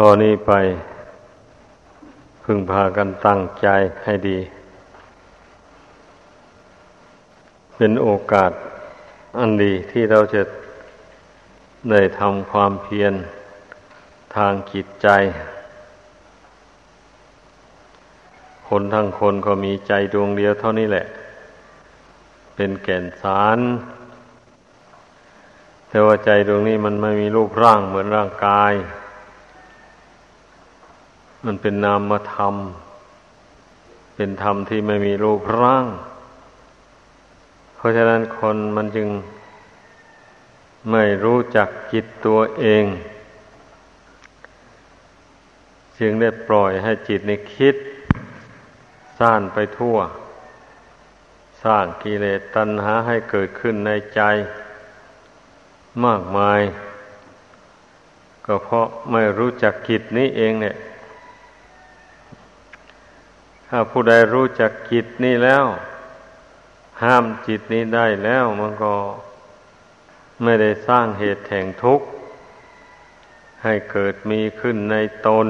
ทอนี้ไป พึงพากันตั้งใจให้ดี เป็นโอกาสอันดีที่เราจะได้ทำความเพียรทางจิตใจ คนทั้งคนก็มีใจดวงเดียวเท่านี้แหละ เป็นแก่นสาร แต่ว่าใจดวงนี้มันไม่มีรูปร่างเหมือนร่างกาย มันเป็นนามธรรม เป็นธรรมที่ไม่มีรูปร่าง เพราะฉะนั้นคนมันจึงไม่รู้จักจิตตัวเอง จึงได้ปล่อยให้จิตในคิดซ่านไปทั่ว สร้างกิเลสตัณหาให้เกิดขึ้นในใจ มากมาย ก็เพราะไม่รู้จักจิตนี้เองเนี่ย ถ้าผู้ใดรู้จักจิตนี้แล้ว ห้ามจิตนี้ได้แล้ว มันก็ไม่ได้สร้างเหตุแห่งทุกข์ ให้เกิดมีขึ้นในตน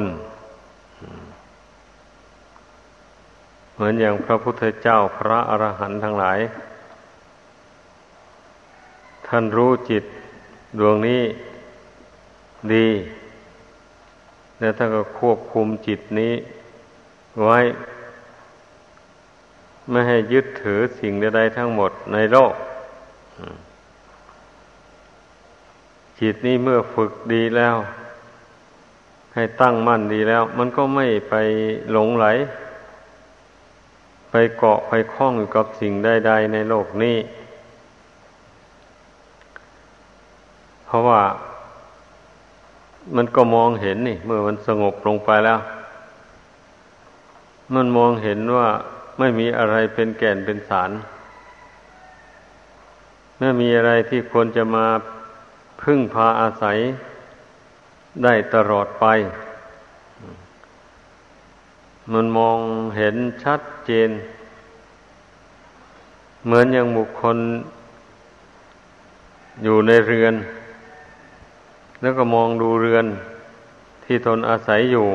เหมือนอย่างพระพุทธเจ้าพระอรหันต์ทั้งหลาย ท่านรู้จิตดวงนี้ดี แล้วท่านก็ควบคุมจิตนี้ ไว้ ไม่ให้ยึดถือสิ่งใดๆทั้งหมดในโลกจิตนี้เมื่อฝึกดีแล้ว ให้ตั้งมั่นดีแล้ว มันก็ไม่ไปหลงไหล ไปเกาะไปคล้องอยู่กับสิ่งใดๆในโลกนี้ เพราะว่ามันก็มองเห็นนี่ เมื่อมันสงบลงไปแล้ว มันมองเห็นว่า ไม่มีอะไรเป็นแก่นเป็นสาร ไม่มีอะไรที่ควรจะมาพึ่งพาอาศัยได้ตลอดไป มันมองเห็นชัดเจน เหมือนอย่างบุคคลอยู่ในเรือน แล้วก็มองดูเรือนที่ตนอาศัยอยู่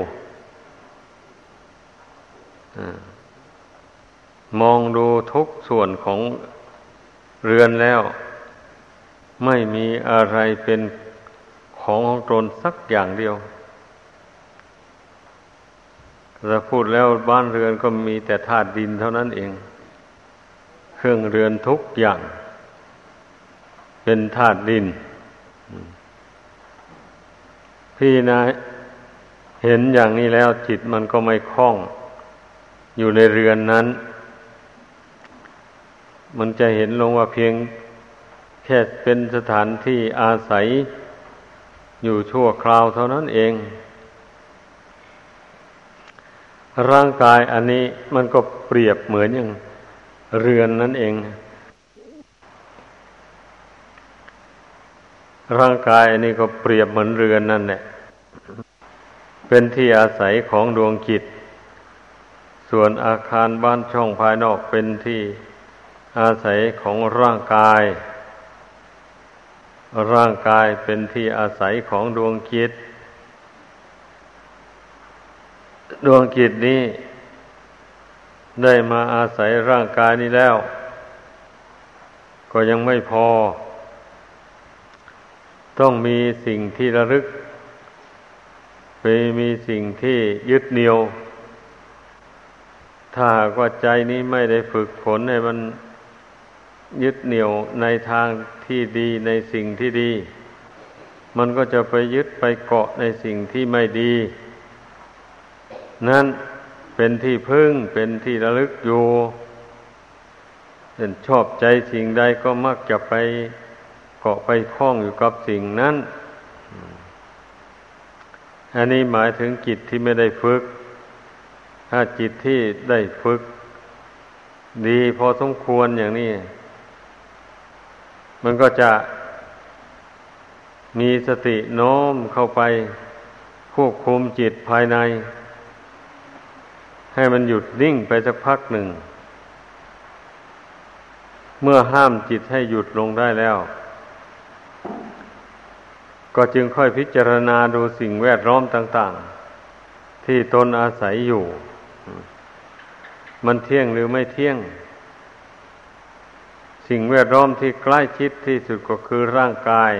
มองดูทุกส่วนของเรือนแล้ว ไม่มีอะไรเป็นของของตนสักอย่างเดียวจะพูดแล้วบ้านเรือนก็มีแต่ธาตุดินเท่านั้นเอง เครื่องเรือนทุกอย่าง เป็นธาตุดิน พี่นะเห็นอย่างนี้แล้วจิตมันก็ไม่คล้อง อยู่ในเรือนนั้น มันจะเห็นลงว่าเพียงแค่เป็นสถานที่อาศัยอยู่ชั่วคราวเท่านั้นเอง ร่างกายอันนี้มันก็เปรียบเหมือนอย่างเรือนนั่นเอง ร่างกายอันนี้ก็เปรียบเหมือนเรือนนั่นแหละเป็นที่อาศัยของดวงจิต ส่วนอาคารบ้านช่องภายนอกเป็นที่ อาศัยของร่างกาย ร่างกายเป็นที่อาศัยของดวงจิต ดวงจิตนี้ ได้มาอาศัยร่างกายนี้แล้ว ก็ยังไม่พอ ต้องมีสิ่งที่ระลึกไปมีสิ่งที่ยึดเหนี่ยว ถ้าหากว่าใจนี้ไม่ได้ฝึกฝนให้มัน ยึดเหนี่ยวในทางที่ดีในสิ่งที่ดี มันก็จะไปยึดไปเกาะในสิ่งที่ไม่ดี นั่นเป็นที่พึ่งเป็นที่ระลึกอยู่เป็นชอบใจสิ่งใดก็มักจะไปเกาะไปคล้องอยู่กับสิ่งนั้น อันนี้หมายถึงจิตที่ไม่ได้ฝึก ถ้าจิตที่ได้ฝึก ดีพอสมควรอย่างนี้ มันก็จะมีสติโน้มเข้าไปควบคุมจิตภายใน ให้มันหยุดนิ่งไปสักพักหนึ่ง เมื่อห้ามจิตให้หยุดลงได้แล้ว ก็จึงค่อยพิจารณาดูสิ่งแวดล้อมต่าง ๆ ที่ตนอาศัยอยู่ มันเที่ยงหรือไม่เที่ยง สิ่งแวดล้อมที่ใกล้ชิดที่สุดก็คือร่างกาย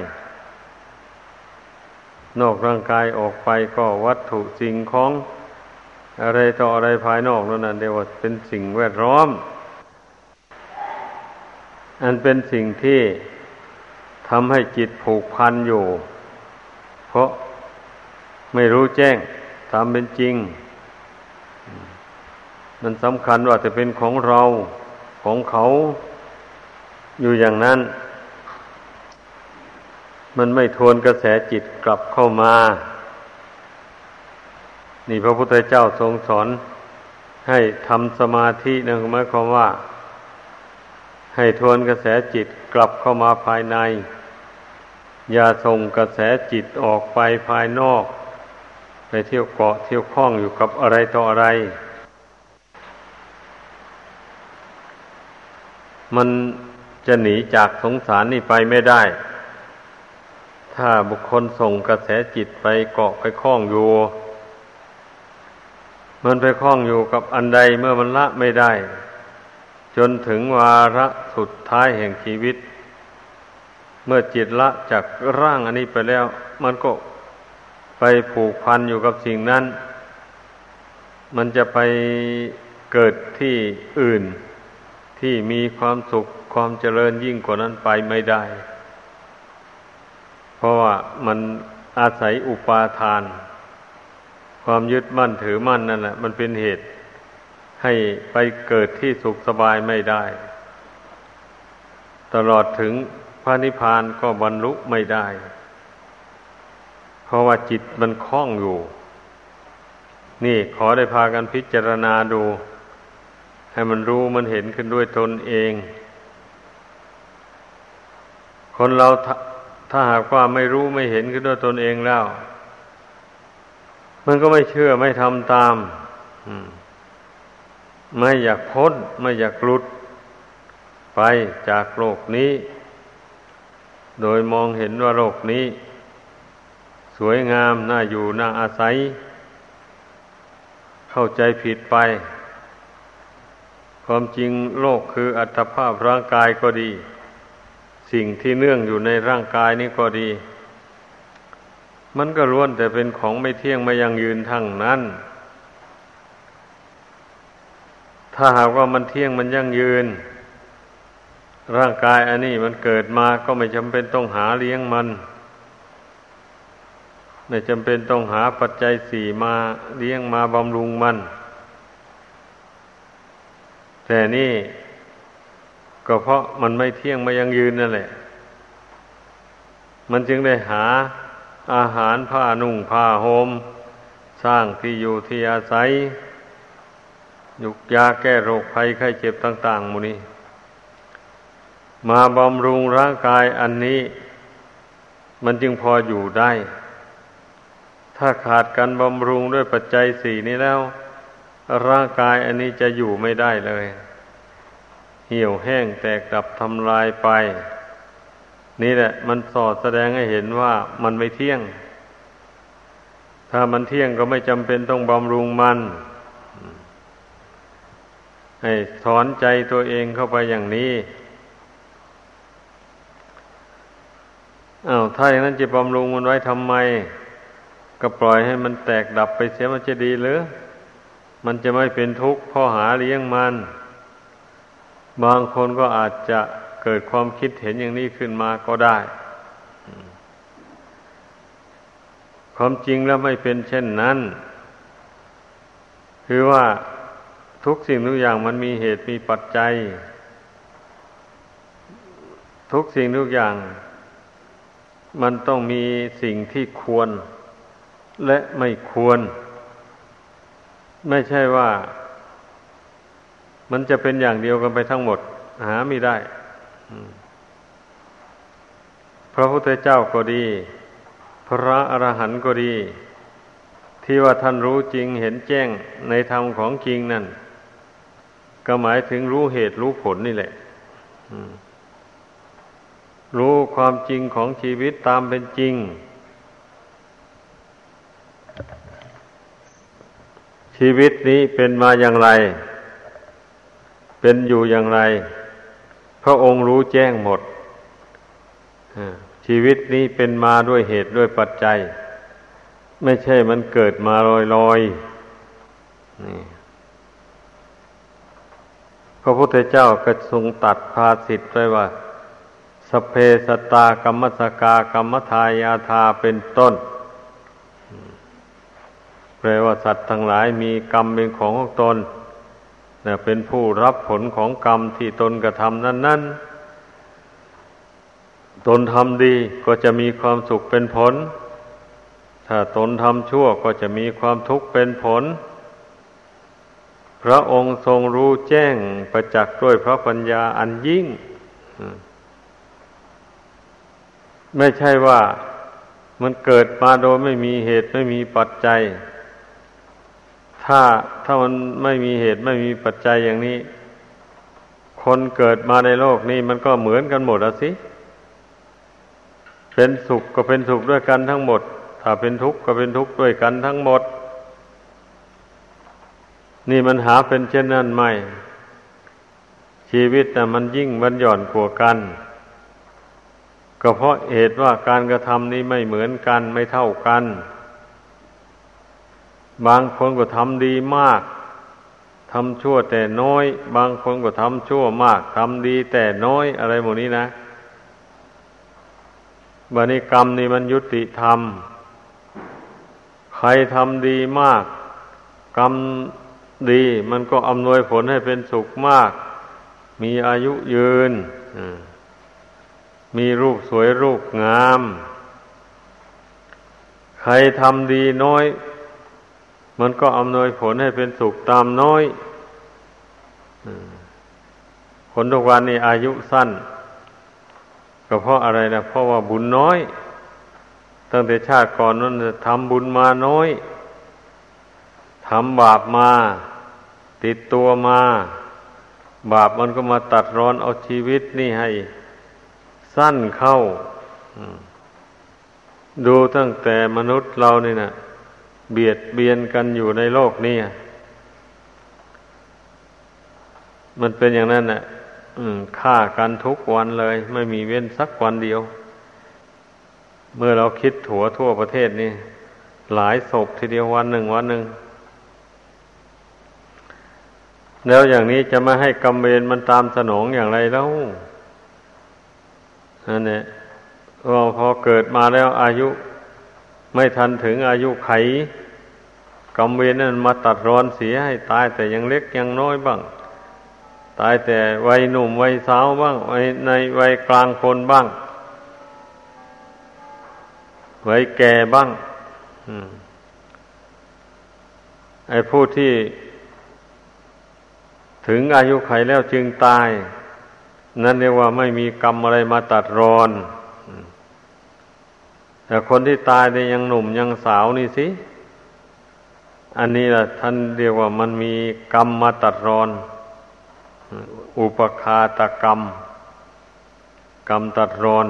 นอกร่างกายออกไปก็วัตถุสิ่งของ อะไรต่ออะไรภายนอกนั่นนะเดียวเป็นสิ่งแวดล้อม อันเป็นสิ่งที่ทำให้จิตผูกพันอยู่ เพราะไม่รู้แจ้งตามเป็นจริง มันสำคัญว่าจะเป็นของเราของเขา อยู่อย่างนั้น มันไม่ทวนกระแสจิตกลับเข้ามา นี่พระพุทธเจ้าทรงสอน ให้ทำสมาธินะหมายความว่า ให้ทวนกระแสจิตกลับเข้ามาภายใน อย่าส่งกระแสจิตออกไปภายนอก ไปเที่ยวเกาะเที่ยวคล้องอยู่กับอะไรต่ออะไรมัน จะหนีจากสงสารนี่ไปไม่ได้ ถ้าบุคคลส่งกระแสจิตไปเกาะไปคล้องอยู่ มันไปคล้องอยู่กับอันใดเมื่อมันละไม่ได้ จนถึงวาระสุดท้ายแห่งชีวิต เมื่อจิตละจากร่างอันนี้ไปแล้ว มันก็ไปผูกพันอยู่กับสิ่งนั้น มันจะไปเกิดที่อื่นที่มีความสุข ความเจริญยิ่งกว่านั้นไปไม่ได้ เพราะว่ามันอาศัยอุปาทาน ความยึดมั่นถือมั่นนั่นแหละมันเป็นเหตุ ให้ไปเกิดที่สุขสบายไม่ได้ ตลอดถึงพระนิพพานก็บรรลุไม่ได้ เพราะว่าจิตมันคล้องอยู่ นี่ขอได้พากันพิจารณาดู ให้มันรู้มันเห็นขึ้นด้วยตนเอง คนเราถ้าหากว่าไม่รู้ไม่เห็นขึ้นด้วยตนเองแล้ว มันก็ไม่เชื่อไม่ทำตามไม่อยากพ้น ไม่อยากหลุด ไปจากโลกนี้ โดยมองเห็นว่าโลกนี้ สวยงามน่าอยู่น่าอาศัย เข้าใจผิดไป ความจริงโลกคืออัตภาพร่างกายก็ดี สิ่งที่เนื่องอยู่ในร่างกายนี้ก็ดี มันก็ล้วนแต่เป็นของไม่เที่ยงไม่ยังยืนทั้งนั้น ถ้าหากว่ามันเที่ยงมันยั่งยืน ร่างกายอันนี้มันเกิดมาก็ไม่จำเป็นต้องหาเลี้ยงมัน ไม่จำเป็นต้องหาปัจจัยสี่มาเลี้ยงมาบำรุงมัน แต่นี่ ก็เพราะมันไม่เที่ยงไม่ยังยืนนั่นแหละ มันจึงได้หาอาหารผ้านุ่งผ้าหม่มสร้างที่อยู่ที่อาศัย ยุกยาแก้โรคภัยไข้เจ็บต่าง ๆมูนี้ มาบำรุงร่างกายอันนี้ มันจึงพออยู่ได้ ถ้าขาดการบำรุงด้วยปัจจัยสี่นี้แล้ว ร่างกายอันนี้จะอยู่ไม่ได้เลย เหี่ยวแห้งแตกดับทำลายไป นี่แหละ มันสอดแสดงให้เห็นว่ามันไม่เที่ยง ถ้ามันเที่ยงก็ไม่จำเป็นต้องบำรุงมัน ให้สอนใจตัวเองเข้าไปอย่างนี้อา้าวถ้าอย่างนั้นจะบำรุงมันไว้ทำไม ก็ปล่อยให้มันแตกดับไปเสียมันจะดีหรือ มันจะไม่เป็นทุกข์พราะหาเลี้ยงมัน บางคนก็อาจจะเกิดความคิดเห็นอย่างนี้ขึ้นมาก็ได้ ความจริงแล้วไม่เป็นเช่นนั้น คือว่าทุกสิ่งทุกอย่างมันมีเหตุมีปัจจัย ทุกสิ่งทุกอย่าง มันต้องมีสิ่งที่ควร และไม่ควร ไม่ใช่ว่า มันจะเป็นอย่างเดียวกันไปทั้งหมด หาไม่ได้พระพุทธเจ้าก็ดี พระอรหันต์ก็ดี ที่ว่าท่านรู้จริงเห็นแจ้งในธรรมของจริงนั่น ก็หมายถึงรู้เหตุรู้ผลนี่แหละรู้ความจริงของชีวิตตามเป็นจริง ชีวิตนี้เป็นมาอย่างไร เป็นอยู่อย่างไร พระองค์รู้แจ้งหมด ชีวิตนี้เป็นมาด้วยเหตุด้วยปัจจัย ไม่ใช่มันเกิดมาลอยลอยนี่พระพุทธเจ้าก็ทรงตัดภาสิทธ์ไว้ว่า สเพสตากรรมสกากรรมทายาธาเป็นต้น แปลว่าสัตว์ทั้งหลายมีกรรมเป็นของของตน นะเป็นผู้รับผลของกรรมที่ตนกระทำนั้น ๆ ตนทำดีก็จะมีความสุขเป็นผล ถ้าตนทำชั่วก็จะมีความทุกข์เป็นผล พระองค์ทรงรู้แจ้งประจักษ์ด้วยพระปัญญาอันยิ่ง ไม่ใช่ว่ามันเกิดมาโดยไม่มีเหตุไม่มีปัจจัย ถ้าถ้ามันไม่มีเหตุไม่มีปัจจัยอย่างนี้ คนเกิดมาในโลกนี้มันก็เหมือนกันหมดอะสิ เป็นสุขก็เป็นสุขด้วยกันทั้งหมด ถ้าเป็นทุกข์ก็เป็นทุกข์ด้วยกันทั้งหมด นี่มันหาเป็นเช่นนั้นไหมชีวิตนะมันยิ่งมันหย่อนกว่ากัน ก็เพราะเหตุว่าการกระทำนี้ไม่เหมือนกันไม่เท่ากัน บางคนก็ทำดีมากทำชั่วแต่น้อย บางคนก็ทำชั่วมากทำดีแต่น้อยอะไรหมดนี้นะบันิกรรมนี่มันยุติธรรม ใครทำดีมาก กรรมดีมันก็อำนวยผลให้เป็นสุขมาก มีอายุยืน มีรูปสวยรูปงาม ใครทำดีน้อย มันก็อำนวยผลให้เป็นสุขตามน้อยคนทุกวันนี้อายุสั้น ก็เพราะอะไรนะเพราะว่าบุญน้อย ตั้งแต่ชาติก่อนนั้นทำบุญมาน้อยทำบาปมา ติดตัวมา บาปมันก็มาตัดรอนเอาชีวิตนี่ให้ สั้นเข้า ดูตั้งแต่มนุษย์เรานี่นะ เบียดเบียนกันอยู่ในโลกนี้มันเป็นอย่างนั้นแหละฆ่ากันทุกวันเลย ไม่มีเว้นสักวันเดียว เมื่อเราคิดถัวทั่วประเทศนี่ หลายศพทีเดียววันหนึ่งวันหนึ่ง แล้วอย่างนี้จะไม่ให้กรรมเวรมันตามสนองอย่างไรแล้วนั่นแหละพอเกิดมาแล้วอายุ ไม่ทันถึงอายุไข กรรมเวรนั้นมาตัดรอนเสียให้ตายแต่ยังเล็กยังน้อยบ้าง ตายแต่วัยหนุ่มวัยสาวบ้างวัยในวัยกลางคนบ้างวัยแก่บ้างไอ้ผู้ที่ถึงอายุไขแล้วจึงตาย นั่นเรียกว่าไม่มีกรรมอะไรมาตัดรอนแต่คนที่ตายเนี่ยยังหนุ่มยังสาวนี่สิ อันนี้ละท่านเรียกว่ามันมีกรรมมาตัดรอน อุปคาตกรรม กรรมตัดรอน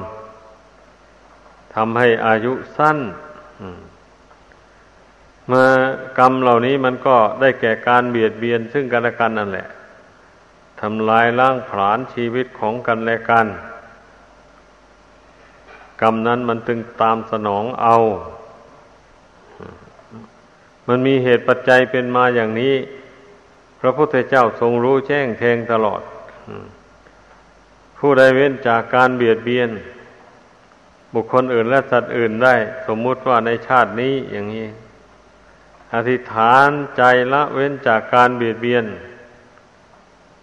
ทำให้อายุสั้นมากรรมเหล่านี้มันก็ได้แก่การเบียดเบียนซึ่งกันและกันนั่นแหละทำลายล้างผลาญชีวิตของกันและกัน กรรมนั้นมันตึงตามสนองเอา มันมีเหตุปัจจัยเป็นมาอย่างนี้ พระพุทธเจ้าทรงรู้แจ้งแทงตลอด ผู้ใดเว้นจากการเบียดเบียน บุคคลอื่นและสัตว์อื่นได้ สมมุติว่าในชาตินี้อย่างนี้ อธิษฐานใจละเว้นจากการเบียดเบียน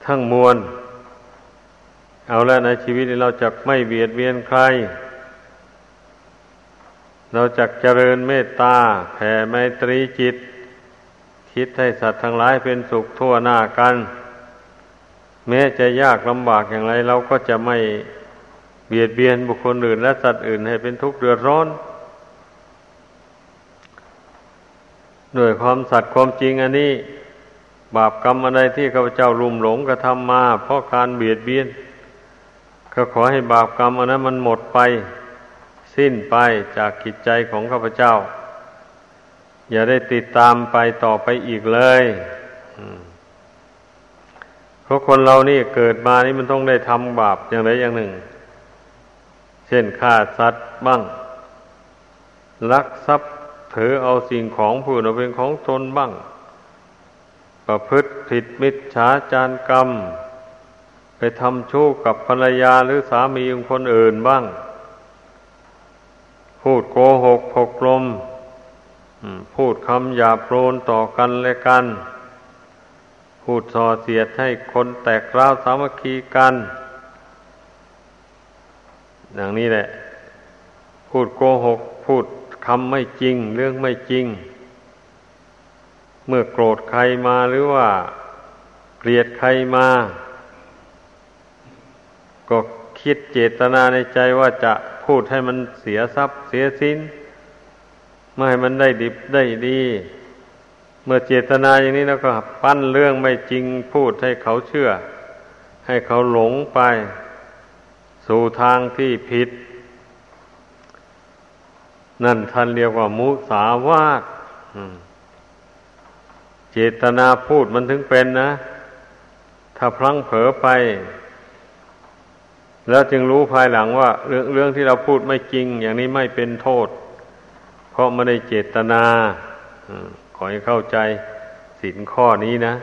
ทั้งมวล เอาแล้วในชีวิตนี้เราจะไม่เบียดเบียนใคร เราจักเจริญเมตตาแผ่ไมตรีจิต คิดให้สัตว์ทั้งหลายเป็นสุขทั่วหน้ากัน แม้จะยากลำบากอย่างไรเราก็จะไม่เบียดเบียนบุคคลอื่นและสัตว์อื่นให้เป็นทุกข์เดือดร้อนด้วยความสัตย์ความจริงอันนี้ บาปกรรมอะไรที่ข้าพเจ้าลุ่มหลงกระทำมา เพราะการเบียดเบียน ก็ขอให้บาปกรรมอันนั้นมันหมดไป สิ้นไปจากกิจใจของข้าพเจ้า อย่าได้ติดตามไปต่อไปอีกเลยเพราะคนเรานี่เกิดมานี่มันต้องได้ทำบาปอย่างใดอย่างหนึ่ง เช่นฆ่าสัตว์บ้างลักทรัพย์ถือเอาสิ่งของผู้อื่นเป็นของตนบ้าง ประพฤติผิดมิจฉาจารกรรม ไปทำชู้กับภรรยาหรือสามีของคนอื่นบ้าง พูดโกหกพกลม พูดคำหยาบโลนต่อกันและกัน พูดส่อเสียดให้คนแตกร้าวสามัคคีกัน อย่างนี้แหละ พูดโกหก พูดคำไม่จริง เรื่องไม่จริง เมื่อโกรธใครมาหรือว่าเกลียดใครมา ก็คิดเจตนาในใจว่าจะ พูดให้มันเสียทรัพย์เสียสินไม่ให้มันได้ดิบได้ดี เมื่อเจตนาอย่างนี้แล้วก็ปั้นเรื่องไม่จริงพูดให้เขาเชื่อ ให้เขาหลงไป สู่ทางที่ผิด นั่นท่านเรียกว่ามุสาวาทเจตนาพูดมันถึงเป็นนะ ถ้าพลั้งเผลอไป แล้วจึงรู้ภายหลังว่า เรื่องเรื่องที่เราพูดไม่จริง อย่างนี้ไม่เป็นโทษ เพราะไม่ได้เจตนาขอให้เข้าใจสินข้อนี้นะ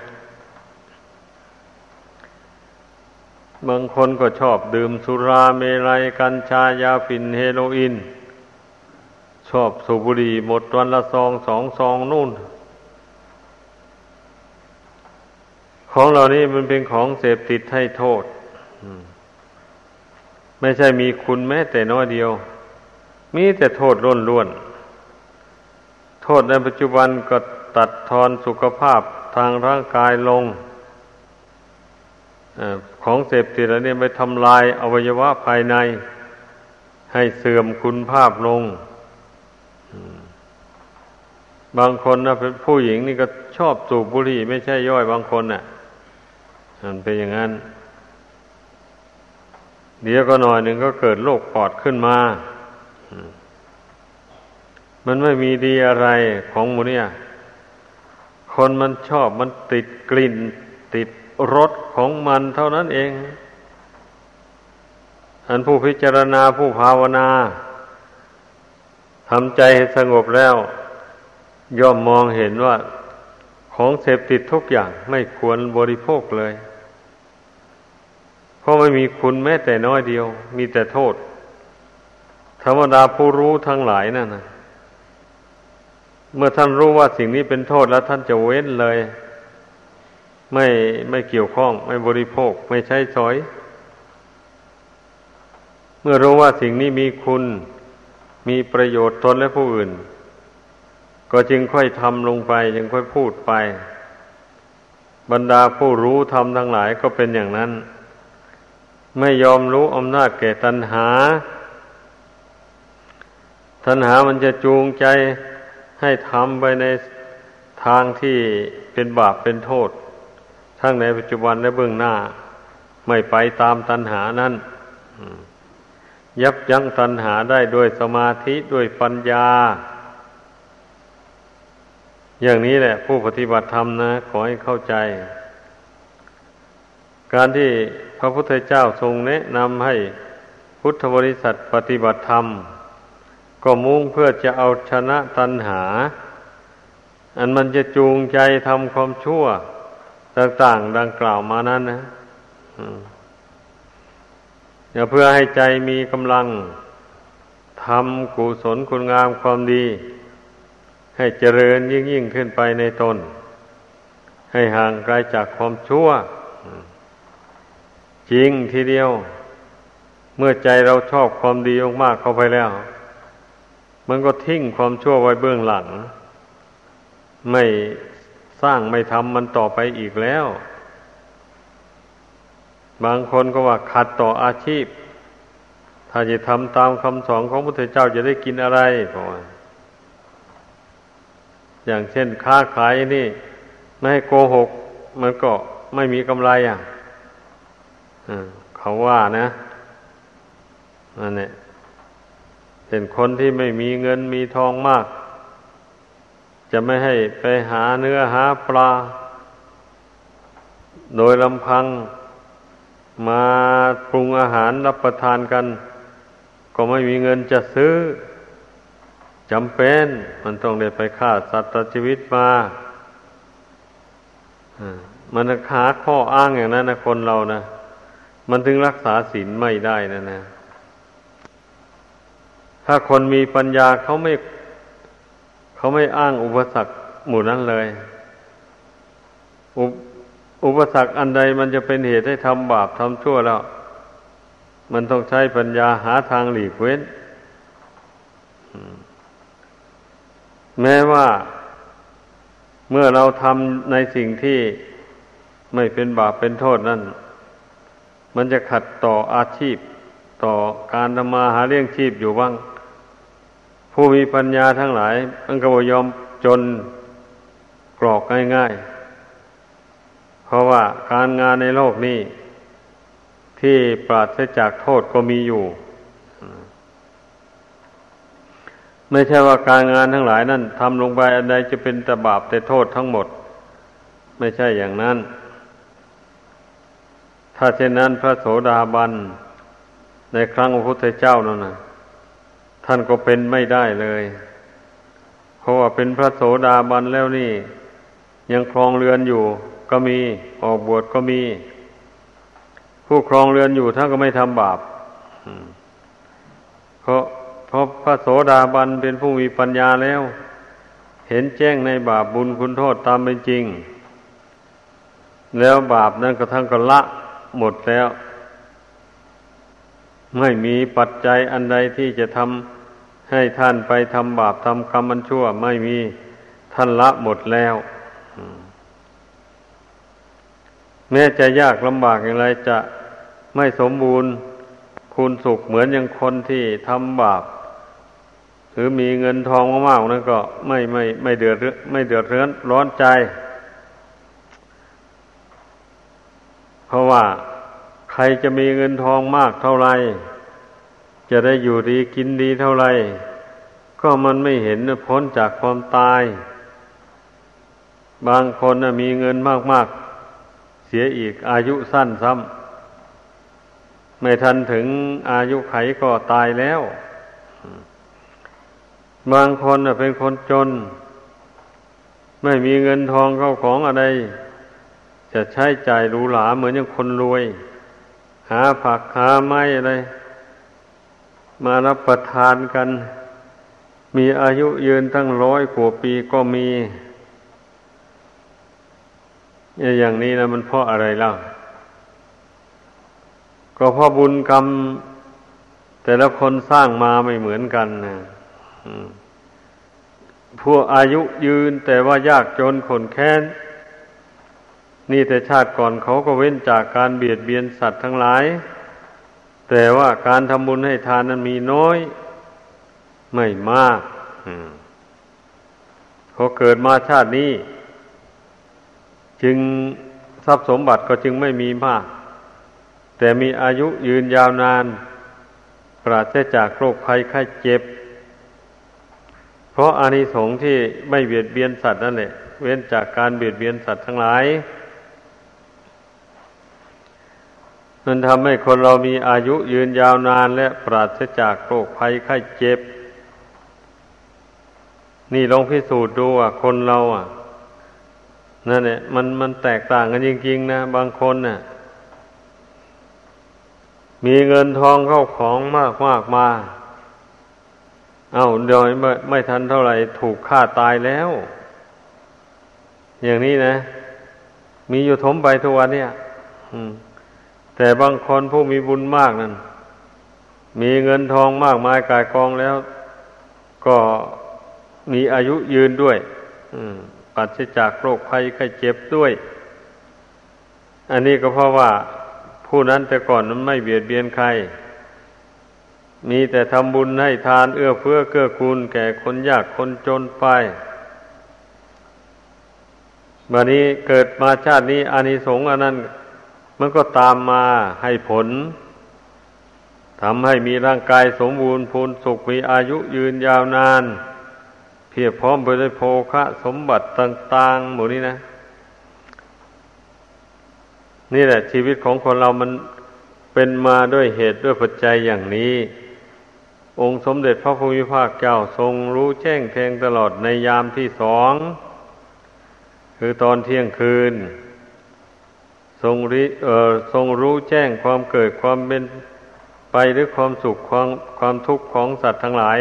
บางคนก็ชอบดื่มสุราเมลัยกัญชายาฝิ่นเฮโรอีนชอบสูบบุหรี่หมดวันละซองสองซองนู่น ของเหล่านี้มันเป็นของเสพติดให้โทษ ไม่ใช่มีคุณแม้แต่น้อยเดียว มีแต่โทษล้นล้วน โทษในปัจจุบันก็ตัดทอนสุขภาพทางร่างกายลงอของเสพติดอะไรเนี่ยไปทำลายอวัยวะภายใน ให้เสื่อมคุณภาพลง บางคนนะเป็นผู้หญิงนี่ก็ชอบสูบบุหรี่ ไม่ใช่ย่อยบางคนน่ะมันเป็นอย่างนั้น เดี๋ยวก็หน่อยหนึ่งก็เกิดโรคปอดขึ้นมา มันไม่มีดีอะไรของมูเนี่ย คนมันชอบมันติดกลิ่น ติดรสของมันเท่านั้นเอง อันผู้พิจารณาผู้ภาวนาทำใจให้สงบแล้ว ย่อมมองเห็นว่าของเสพติดทุกอย่างไม่ควรบริโภคเลย เพราะไม่มีคุณแม้แต่น้อยเดียว มีแต่โทษ ธรรมดาผู้รู้ทั้งหลายนั่นนะเมื่อท่านรู้ว่าสิ่งนี้เป็นโทษแล้วท่านจะเว้นเลย ไม่ไม่เกี่ยวข้อง ไม่บริโภค ไม่ใช้สอย เมื่อรู้ว่าสิ่งนี้มีคุณ มีประโยชน์ตนและผู้อื่น ก็จึงค่อยทำลงไป จึงค่อยพูดไป บรรดาผู้รู้ทำทั้งหลายก็เป็นอย่างนั้น ไม่ยอมรู้อำนาจแก่ตัณหา ตัณหามันจะจูงใจให้ทำไปในทางที่เป็นบาปเป็นโทษ ทั้งในปัจจุบันและเบื้องหน้า ไม่ไปตามตัณหานั้น ยับยั้งตัณหาได้ด้วยสมาธิด้วยปัญญา อย่างนี้แหละ ผู้ปฏิบัติธรรมนะ ขอให้เข้าใจ การที่ ระพุทธเจ้าทรงแนะนำให้พุทธบริษัทปฏิบัติธรรม ก็มุ่งเพื่อจะเอาชนะตัณหา อันมันจะจูงใจทำความชั่ว ต่างๆดังกล่าวมานั้นนะอย่าเพื่อให้ใจมีกำลังทำกุศลคุณงามความดี ให้เจริญยิ่งยิ่งขึ้นไปในตน ให้ห่างไกลจากความชั่ว จริงทีเดียว เมื่อใจเราชอบความดีมากเข้าไปแล้ว มันก็ทิ้งความชั่วไว้เบื้องหลัง ไม่สร้างไม่ทำมันต่อไปอีกแล้ว บางคนก็ว่าขัดต่ออาชีพ ถ้าจะทำตามคำสอนของพระพุทธเจ้าจะได้กินอะไรเพราะอย่างเช่นค้าขายนี่ ไม่ให้โกหก มันก็ไม่มีกำไรอะ เขาว่านะนั่นแหละเป็นคนที่ไม่มีเงินมีทองมากจจะไม่ให้ไปหาเนื้อหาปลา โดยลำพังมาปรุงอาหารรับประทานกัน ก็ไม่มีเงินจะซื้อจำเป็น มันต้องได้ไปฆ่าสัตว์ชีวิตมามันหาข้ออ้างอย่างนั้นนะคนเรานะ มันถึงรักษาศีลไม่ได้นะนะ ถ้าคนมีปัญญาเขาไม่ เขาไม่อ้างอุปสรรคหมู่นั้นเลย อุอุปสรรคอันใดมันจะเป็นเหตุให้ทำบาปทำชั่วแล้ว มันต้องใช้ปัญญาหาทางหลีกเว้น แม้ว่าเมื่อเราทำในสิ่งที่ไม่เป็นบาปเป็นโทษนั่น มันจะขัดต่ออาชีพ ต่อการทำมาหาเลี้ยงชีพอยู่บ้าง ผู้มีปัญญาทั้งหลายมันก็บยอมจนกรอกง่ายๆ เพราะว่าการงานในโลกนี้ ที่ปราศจากโทษก็มีอยู่ ไม่ใช่ว่าการงานทั้งหลายนั่นทำลงไปอันใดจะเป็นแต่บาปแต่โทษทั้งหมด ไม่ใช่อย่างนั้น ถ้าเช่นนั้นพระโสดาบัน ในครั้งพระพุทธเจ้านั่นนะท่านก็เป็นไม่ได้เลย เพราะว่าเป็นพระโสดาบันแล้วนี่ ยังครองเรือนอยู่ก็มีออกบวชก็มี ผู้ครองเรือนอยู่ท่านก็ไม่ทำบาปเพราะเพราะพระโสดาบันเป็นผู้มีปัญญาแล้ว เห็นแจ้งในบาปบุญคุณโทษตามเป็นจริง แล้วบาปนั้นก็ทั้งก็ละ หมดแล้ว ไม่มีปัจจัยอันใดที่จะทำให้ท่านไปทำบาปทำกรรมมันชั่ว ไม่มีท่านละหมดแล้วแม้จะยากลำบากอย่างไรจะไม่สมบูรณ์คุณสุขเหมือนอย่างคนที่ทำบาปหรือมีเงินทองมากๆนั่นก็ไม่ไม่ไม่เดือดไม่เดือดร้อนร้อนใจเพ ราะว่าใครจะมีเงินทองมากเท่าไรจะได้อยู่ดีกินดีเท่าไรก็มันไม่เห็นพ้นจากความตาย บางคนมีเงินมาก ๆ เสียอีกอายุสั้นซ้ำไม่ทันถึงอายุไขก็ตายแล้ว บางคนเป็นคนจน ไม่มีเงินทองเข้าของอะไร จะใช้จ่ายหรูหราเหมือนอย่างคนรวย หาผักหาไม้อะไร มารับประทานกัน มีอายุยืนตั้งร้อยกว่าปีก็มีอย่างนี้นะมันเพราะอะไรเล่าก็เพราะบุญกรรม แต่ละคนสร้างมาไม่เหมือนกันนะพวกอายุยืนแต่ว่ายากจนขนแค้น นี่แต่ชาติก่อนเขาก็เว้นจากการเบียดเบียนสัตว์ทั้งหลาย แต่ว่าการทำบุญให้ทานนั้นมีน้อย ไม่มากเขาเกิดมาชาตินี้ จึงทรัพย์สมบัติก็จึงไม่มีมาก แต่มีอายุยืนยาวนาน ปราศจากโรคภัยไข้เจ็บ เพราะอานิสงส์ที่ไม่เบียดเบียนสัตว์นั่นแหละเว้นจากการเบียดเบียนสัตว์ทั้งหลาย มันทำให้คนเรามีอายุยืนยาวนานและปราศจากโรคภัยไข้เจ็บ นี่ลองพิสูจน์ดูว่าคนเราอะนั่นเนี่ยมันมันแตกต่างกันจริงๆนะ บางคนน่ะ มีเงินทองเข้าของมากมากมา เอา้าโดยไม่ไม่ทันเท่าไหร่ ถูกฆ่าตายแล้ว อย่างนี้นะ มีอยู่ทมไปทุกวันเนี่ย อืม แต่บางคนผู้มีบุญมากนั้น มีเงินทองมากมายกายกองแล้ว ก็มีอายุยืนด้วยปัดจากโรคภัยไข้เจ็บด้วย อันนี้ก็เพราะว่าผู้นั้นแต่ก่อนนั้นไม่เบียดเบียนใคร มีแต่ทำบุญให้ทานเอื้อเฟื้อเกื้อกูลแก่คนยากคนจนไปวันนี้เกิดมาชาตินี้อานิสงส์อันนั้น มันก็ตามมาให้ผลทำให้มีร่างกายสมบูรณ์พูนสุขมีอายุยืนยาวนานพพียบพร้อมไปด้วยโภคะสมบัติต่าง ๆ หมู่นี้นะ นี่แหละ ชีวิตของคนเรามันเป็นมาด้วยเหตุด้วยปัจจัยอย่างนี้ องค์สมเด็จพระพุทธภาคเจ้าทรงรู้แจ้งแทงตลอดในยามที่สอง คือตอนเที่ยงคืน ทรงริเออทรงรู้แจ้งความเกิดความเป็นไปหรือความสุขความความทุกข์ของสัตว์ทั้งหลาย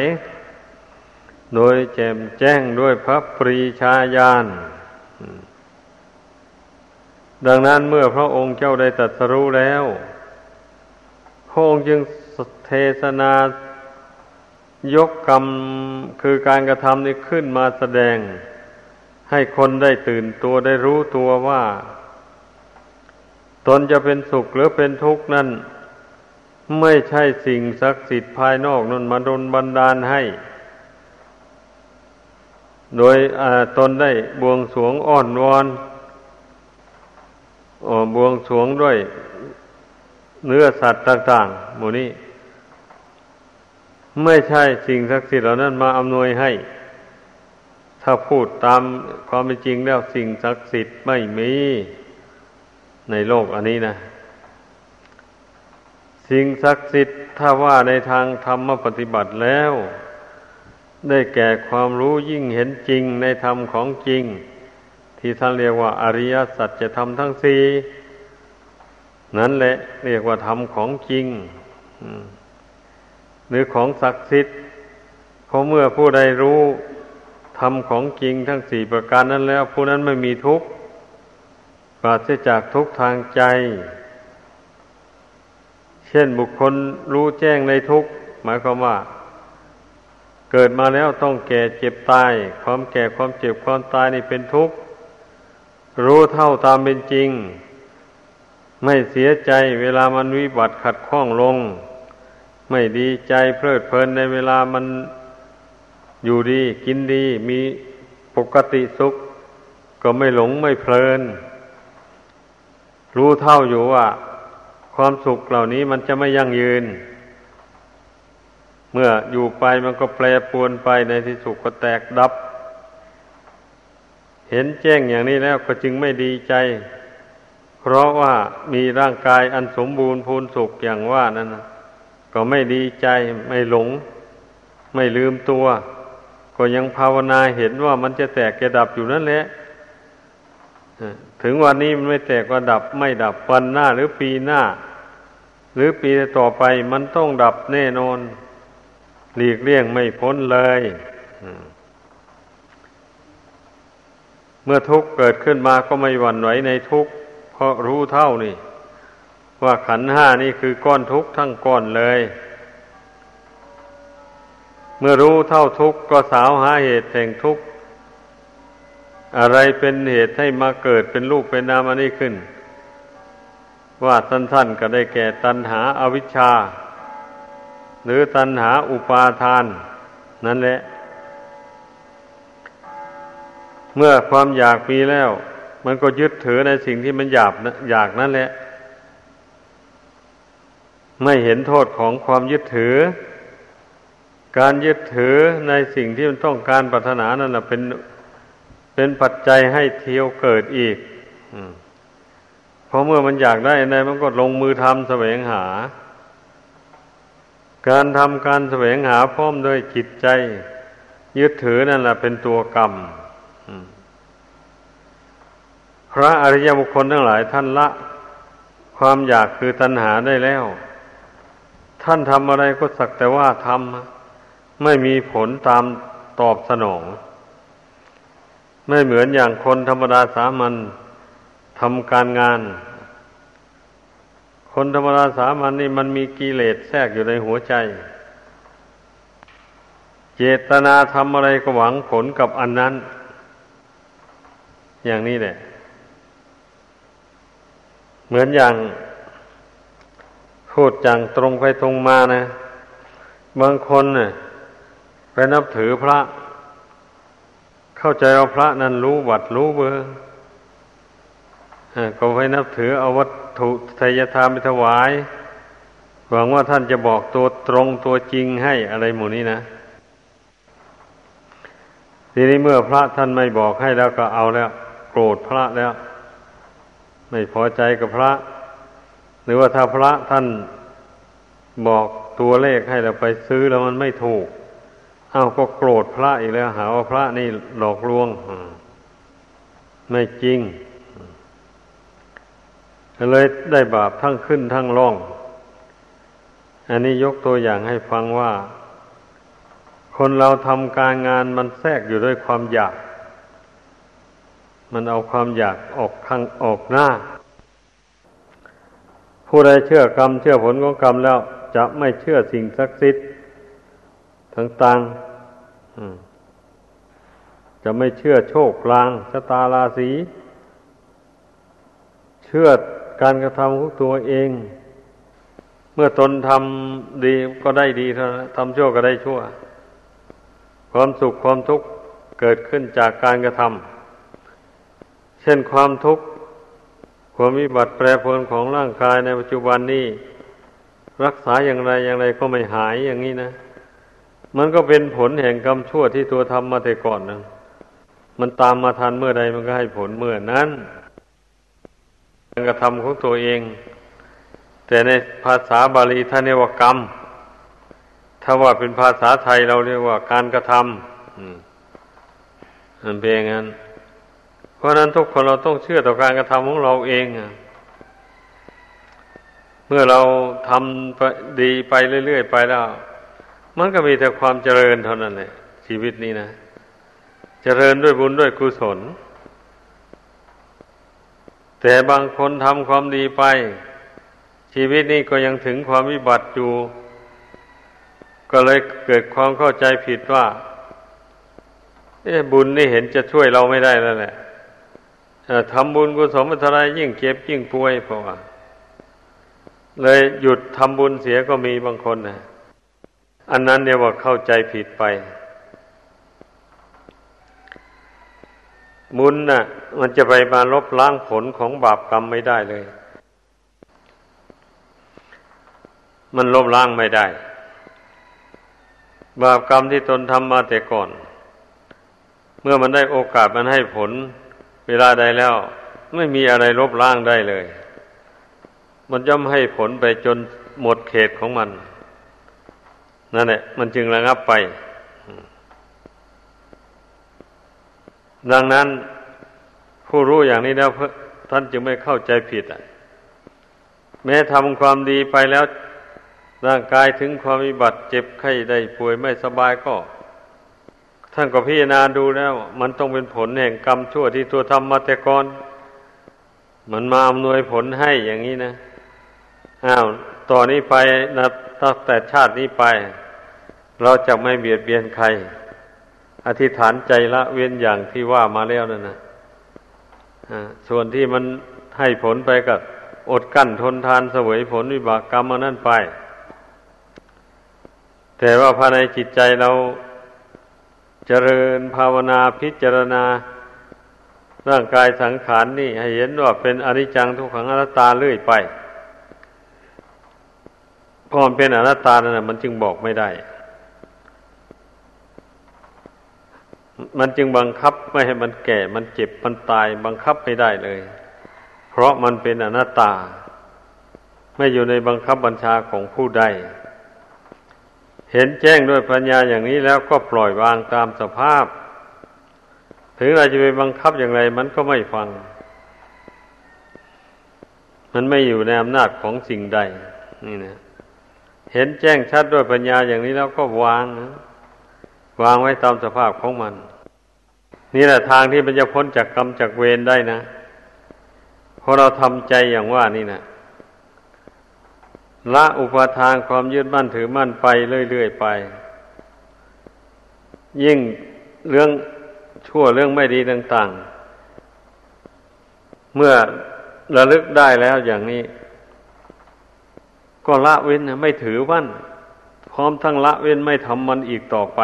โดยแจมแจ้งด้วยพระปรีชาญาณดังนั้นเมื่อพระองค์เจ้าได้ตรัสรู้แล้วพระองค์จึงเทศนายกกรรมคือการกระทำนี้ขึ้นมาแสดง ให้คนได้ตื่นตัวได้รู้ตัวว่า ตนจะเป็นสุขหรือเป็นทุกข์นั้น ไม่ใช่สิ่งศักดิ์สิทธิ์ภายนอกนั่นมาดนบันดาลให้ โดยตนได้บวงสวงอ้อนวอนบวงสวงด้วยเนื้อสัตว์ต่างๆหมูนี้ ไม่ใช่สิ่งศักดิ์สิทธิ์เหล่านั้นมาอำนวยให้ ถ้าพูดตามความเป็นจริงแล้วสิ่งศักดิ์สิทธิ์ไม่มี ในโลกอันนี้นะ สิ่งศักดิ์สิทธิ์ถ้าว่าในทางธรรมปฏิบัติแล้ว ได้แก่ความรู้ยิ่งเห็นจริงในธรรมของจริง ที่ท่านเรียกว่าอริยสัจจะทำทั้งสี่นั่นแหละเรียกว่าธรรมของจริงหรือของศักดิ์สิทธิ์เพราะเมื่อผู้ใดรู้ธรรมของจริงทั้งสี่ประการนั้นแล้ว ผู้นั้นไม่มีทุกข์ ปราศจากทุกทางใจ เช่นบุคคลรู้แจ้งในทุกหมายความว่า เกิดมาแล้วต้องแก่เจ็บตาย ความแก่ความเจ็บความตายนี่เป็นทุกข์รู้เท่าตามเป็นจริง ไม่เสียใจเวลามันวิบัติขัดข้องลง ไม่ดีใจเพลิดเพลินในเวลามันอยู่ดีกินดีมีปกติสุข ก็ไม่หลงไม่เพลิน รู้เท่าอยู่ว่า ความสุขเหล่านี้มันจะไม่ยั่งยืน เมื่ออยู่ไปมันก็แปรปวนไปในที่สุดก็แตกดับ เห็นแจ้งอย่างนี้แล้วก็จึงไม่ดีใจ เพราะว่ามีร่างกายอันสมบูรณ์พูนสุขอย่างว่านั้นก็ไม่ดีใจไม่หลง ไม่ลืมตัว ก็ยังภาวนาเห็นว่ามันจะแตกจะดับอยู่นั่นแหละ ถึงวันนี้มันไม่แตกก็ดับไม่ดับวันหน้าหรือปีหน้า หรือปีต่อไปมันต้องดับแน่นอน หลีกเลี่ยงไม่พ้นเลยเมื่อทุกข์เกิดขึ้นมาก็ไม่หวั่นไหวในทุกข์เพราะรู้เท่านี่ ว่าขันห้านี่คือก้อนทุกข์ทั้งก้อนเลย เมื่อรู้เท่าทุกข์ก็สาวหาเหตุแห่งทุกข์ อะไรเป็นเหตุให้มาเกิดเป็นรูปเป็นนามอันนี้ขึ้น ว่าสั้นๆก็ได้แก่ตัณหาอาวิชชา หรือตัณหาอุปาทาน นั่นแหละ เมื่อความอยากมีแล้ว มันก็ยึดถือในสิ่งที่มันอยากอยากนั่นแหละ ไม่เห็นโทษของความยึดถือ การยึดถือในสิ่งที่มันต้องการปรารถนานั่นแหละเป็น เป็นปัจจัยให้เที่ยวเกิดอีกเพราะเมื่อมันอยากได้ในมันก็ลงมือทำแสวงหา การทำการแสวงหาพร้อมด้วยจิตใจ ยึดถือนั่นแหละเป็นตัวกรรมพระอริยบุคคลทั้งหลายท่านละ ความอยากคือตัณหาได้แล้ว ท่านทำอะไรก็สักแต่ว่าทำไม่มีผลตามตอบสนอง ไม่เหมือนอย่างคนธรรมดาสามัญทำการงาน คนธรรมดาสามัญนนี่มันมีกิเลสแทรกอยู่ในหัวใจ เจตนาทำอะไรก็หวังผลกับอันนั้น อย่างนี้แหละ เหมือนอย่างพูดจังตรงไปตรงมานะ บางคนเน่ะไปนับถือพระ เข้าใจเอาพระนั้นรู้วัดรู้เบอร์ก็ไปนับถือเอาวัดถุทยธรรมไปถวาย หวังว่าท่านจะบอกตัวตรงตัวจริงให้อะไรหมู่นี้นะ ทีนี้เมื่อพระท่านไม่บอกให้แล้วก็เอาแล้ว โกรธพระแล้ว ไม่พอใจกับพระ หรือว่าถ้าพระท่านบอกตัวเลขให้เราไปซื้อแล้วมันไม่ถูก เอาก็โกรธพระอีกแล้ว หาว่าพระนี่หลอกลวงไม่จริง เลยได้บาปทั้งขึ้นทั้งล่อง อันนี้ยกตัวอย่างให้ฟังว่า คนเราทำการงานมันแทรกอยู่ด้วยความอยาก มันเอาความอยากออกข้างออกหน้า ผู้ใดเชื่อกรรมเชื่อผลของกรรมแล้วจะไม่เชื่อสิ่งศักดิ์สิทธิ์ ต่างๆจะไม่เชื่อโชคลางชะตาราศี เชื่อการกระทำของตัวเอง เมื่อตนทำดีก็ได้ดีเท่านั้นทำชั่วก็ได้ชั่ว ความสุขความทุกข์เกิดขึ้นจากการกระทำเช่นความทุกข์ความวิบัติแปรปรวนของร่างกายในปัจจุบันนี้ รักษาอย่างไรอย่างไรก็ไม่หายอย่างนี้นะ มันก็เป็นผลแห่งกรรมชั่วที่ตัวทำมาแต่ก่อนนะมันตามมาทันเมื่อใดมันก็ให้ผลเมื่อนั้นการกระทำของตัวเอง แต่ในภาษาบาลีท่านเรียกว่ากรรม ถ้าว่าเป็นภาษาไทยเราเรียกว่าการกระทำมันเป็นอย่างนั้น เพราะนั้นทุกคนเราต้องเชื่อต่อการกระทำของเราเองเมื่อเราทำดีไปเรื่อยๆไปแล้ว มันก็มีแต่ความเจริญเท่านั้นแหละชีวิตนี้นะเจริญด้วยบุญด้วยกุศล แต่บางคนทำความดีไป ชีวิตนี้ก็ยังถึงความวิบัติอยู่ ก็เลยเกิดความเข้าใจผิดว่าเอ๊บุญนี่เห็นจะช่วยเราไม่ได้แล้วแหละทำบุญกุศลเท่าไรยิ่งเจ็บยิ่งป่วยเพราะว่าเลยหยุดทำบุญเสียก็มีบางคนนะ อันนั้นเนี่ยว่าเข้าใจผิดไปบุญน่ะ มันจะไปมาลบล้างผลของบาปกรรมไม่ได้เลย มันลบล้างไม่ได้ บาปกรรมที่ตนทำมาแต่ก่อน เมื่อมันได้โอกาสมันให้ผล เวลาใดแล้ว ไม่มีอะไรลบล้างได้เลย มันย่อมให้ผลไปจนหมดเขตของมัน นั่นแหละ มันจึงระงับไป ดังนั้นผู้รู้อย่างนี้แล้วท่านจึงไม่เข้าใจผิดอะแม้ทำความดีไปแล้ว ร่างกายถึงความมีบัติเจ็บไข้ได้ป่วยไม่สบายก็ ท่านก็พิจารณาดูแล้ว มันต้องเป็นผลแห่งกรรมชั่วที่ตัวทำมาแต่ก่อน มันมาอำนวยผลให้อย่างนี้นะอ้าวต่อนนี้ไปนะตั้งแต่ชาตินี้ไป เราจะไม่เบียดเบียนใคร อธิษฐานใจละเว้นอย่างที่ว่ามาแล้วนั่นนะส่วนที่มันให้ผลไปกับอดกั้นทนทานเสวยผลวิบากกรรมนั่นไป แต่ว่าภายในจิตใจเราเจริญภาวนาพิจารณา ร่างกายสังขารนนี่ให้เห็นว่าเป็นอนิจจังทุกขังอนัตตาเรื่อยไปพอมเป็นอนัตตานั่นมันจึงบอกไม่ได้ มันจึงบังคับไม่ให้มันแก่ มันเจ็บ มันตาย บังคับไม่ได้เลย เพราะมันเป็นอนัตตา ไม่อยู่ในบังคับบัญชาของผู้ใด เห็นแจ้งด้วยปัญญาอย่างนี้แล้วก็ปล่อยวางตามสภาพ ถึงเราจะไปบังคับอย่างไร มันก็ไม่ฟัง มันไม่อยู่ในอำนาจของสิ่งใด นี่นะ เห็นแจ้งชัดด้วยปัญญาอย่างนี้แล้วก็วางนะวางไว้ตามสภาพของมัน นี่แหละทางที่มันจะพ้นจากกรรมจากเวรได้นะเพอเราทำใจอย่างว่านี่นะละอุปทานความยึดมั่นถือมั่นไปเรื่อยๆไป ยิ่งเรื่องชั่วเรื่องไม่ดีต่าง ๆ เมื่อระลึกได้แล้วอย่างนี้ ก็ละเว้นไม่ถือมั่นพร้อมทั้งละเว้นไม่ทำมันอีกต่อไป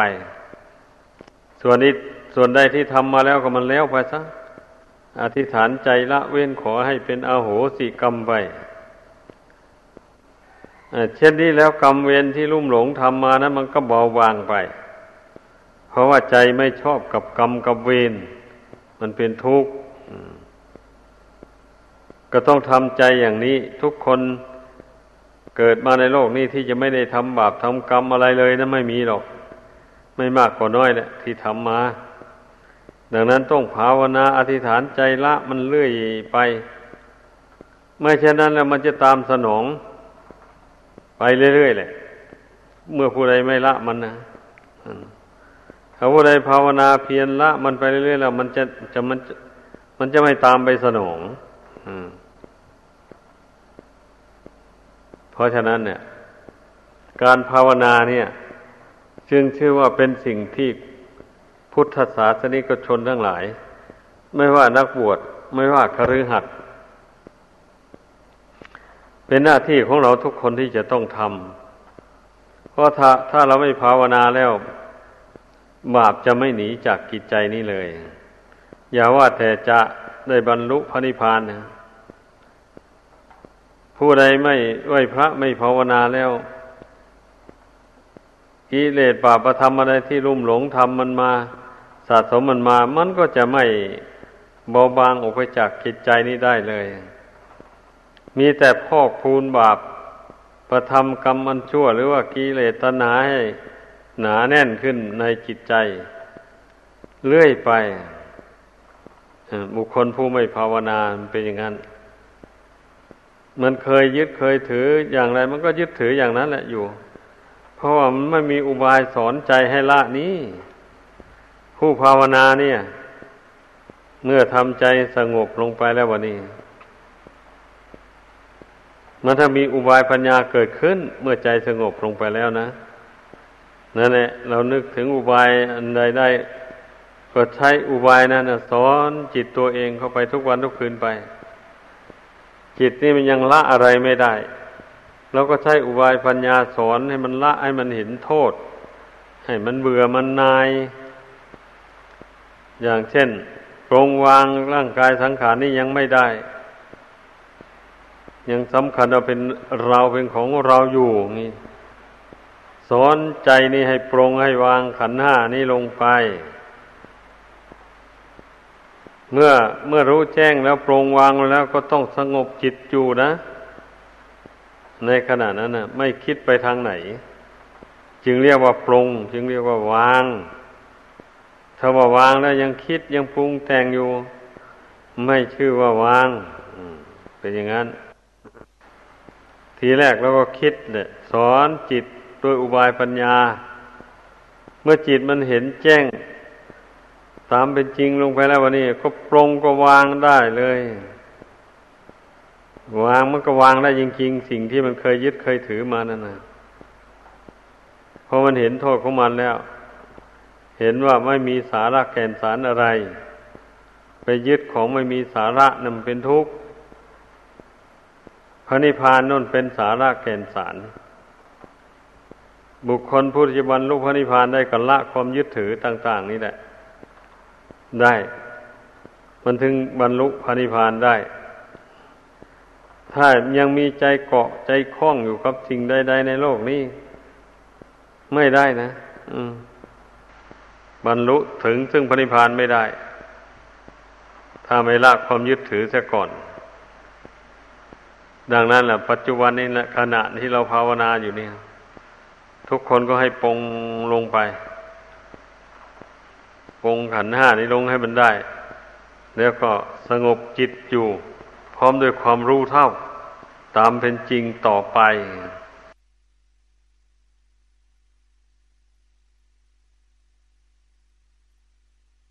ส่วนนี้ ส่วนใดที่ทำมาแล้วก็มันแล้วไปซะอธิษฐานใจละเว้นขอให้เป็นอาโหสิกรรมไปเช่นนี้แล้วกรรมเวรที่ลุ่มหลงทำมานะั้นมันก็เบาบางไป เพราะว่าใจไม่ชอบกับกรรมกับเวรมันเป็นทุกข์ก็ต้องทำใจอย่างนี้ ทุกคนเกิดมาในโลกนี้ที่จะไม่ได้ทำบาปทำกรรมอะไรเลยนะั้นไม่มีหรอก ไม่มากกว่าน้อยแหละที่ทำมา ดังนั้นต้องภาวนาอธิษฐานใจละมันเลื่อยไป ไม่เช่นนั้นแล้วมันจะตามสนอง ไปเรื่อยๆแหละเมื่อผู้ใดไม่ละมันนะถ้าผู้ใดภาวนาเพียรละ มันไปเรื่อยๆแล้วมันจะจะมันมันจะไม่ตามไปสนองเพราะฉะนั้นเนี่ย การภาวนาเนี่ย จึงชื่อว่าเป็นสิ่งที่ พุทธศาสนิกชนทั้งหลาย ไม่ว่านักบวชไม่ว่าคฤหัสถ์เป็นหน้าที่ของเราทุกคนที่จะต้องทำเพราะถ้าถ้าเราไม่ภาวนาแล้ว บาปจะไม่หนีจากกิจใจนี้เลย อย่าว่าแต่จะได้บรรลุพระนิพพานนะผู้ใดไม่ไหวพระไม่ภาวนาแล้วกิเลสบาปธรรมอะไรที่ลุ่มหลงทำมันมาะสมมันมา มันก็จะไม่เบาบางออกไปจากกิจใจนี้ได้เลย มีแต่พอกพูนบาป ประทำกรรมมันชั่ว หรือว่ากิเลสตนาให้หนาแน่นขึ้นในจิตใจเรื่อยไปบุคคลผู้ไม่ภาวนาเป็นอย่างนั้น มันเคยยึดเคยถืออย่างไร มันก็ยึดถืออย่างนั้นแหละอยู่ เพราะว่ามันไม่มีอุบายสอนใจให้ละนี้ ผู้ภาวนาเนี่ย เมื่อทำใจสงบลงไปแล้ววันนี้ มันถ้ามีอุบายปัญญาเกิดขึ้น เมื่อใจสงบลงไปแล้วนะนั่นแหละเรานึกถึงอุบายอันใดได้ก็ใช้อุบายนั้นสอนจิตตัวเองเข้าไปทุกวันทุกคืนไป จิตนี่มันยังละอะไรไม่ได้เราก็ใช้อุบายปัญญาสอนให้มันละให้มันเห็นโทษ ให้มันเบื่อมันนาย อย่างเช่นปรงวางร่างกายสังขารนี่ยังไม่ได้ ยังสำคัญว่าเป็นเราเป็นของเราอยู่งี้สอนใจนี่ให้ปรงให้วางขันห้านี่ลงไป เมื่อเมื่อรู้แจ้งแล้วปรงวางแล้วก็ต้องสงบจิตอยู่นะ ในขณะนั้นนะไม่คิดไปทางไหน จึงเรียกว่าปรง จึงเรียกว่าวาง ถ้าว่าวางแล้วยังคิดยังปรุงแต่งอยู่ ไม่ชื่อว่าวางเป็นอย่างนั้น ทีแรกเราก็คิดเนี่ยสอนจิตโดยอุบายปัญญา เมื่อจิตมันเห็นแจ้ง ตามเป็นจริงลงไปแล้ววันนี้ ก็ปรงก็วางได้เลย วางมันก็วางได้จริง ๆ สิ่งที่มันเคยยึดเคยถือมานั่นนะพอมันเห็นโทษของมันแล้ว เห็นว่าไม่มีสาระแก่นสารอะไร ไปยึดของไม่มีสาระนั่นเป็นทุกข์พระนิพพานนั่นเป็นสาระแก่นสาร บุคคลผู้ที่บรรลุพระนิพพานได้กัละความยึดถือต่าง ๆ นี่แหละ ได้ มันถึงบรรลุพระนิพพานได้ ถ้ายังมีใจเกาะใจคล้องอยู่กับสิ่งใดๆในโลกนี้ ไม่ได้นะ อืม บรรลุถึงซึ่งพระนิพพานไม่ได้ ถ้าไม่ละความยึดถือเสียก่อน ดังนั้นแหละปัจจุบันนี้นะขณะที่เราภาวนาอยู่นี่ทุกคนก็ให้ปรงลงไปปรงขันห้านี้ลงให้มันได้ แล้วก็สงบจิตอยู่ พร้อมด้วยความรู้เท่า ตามเป็นจริงต่อไป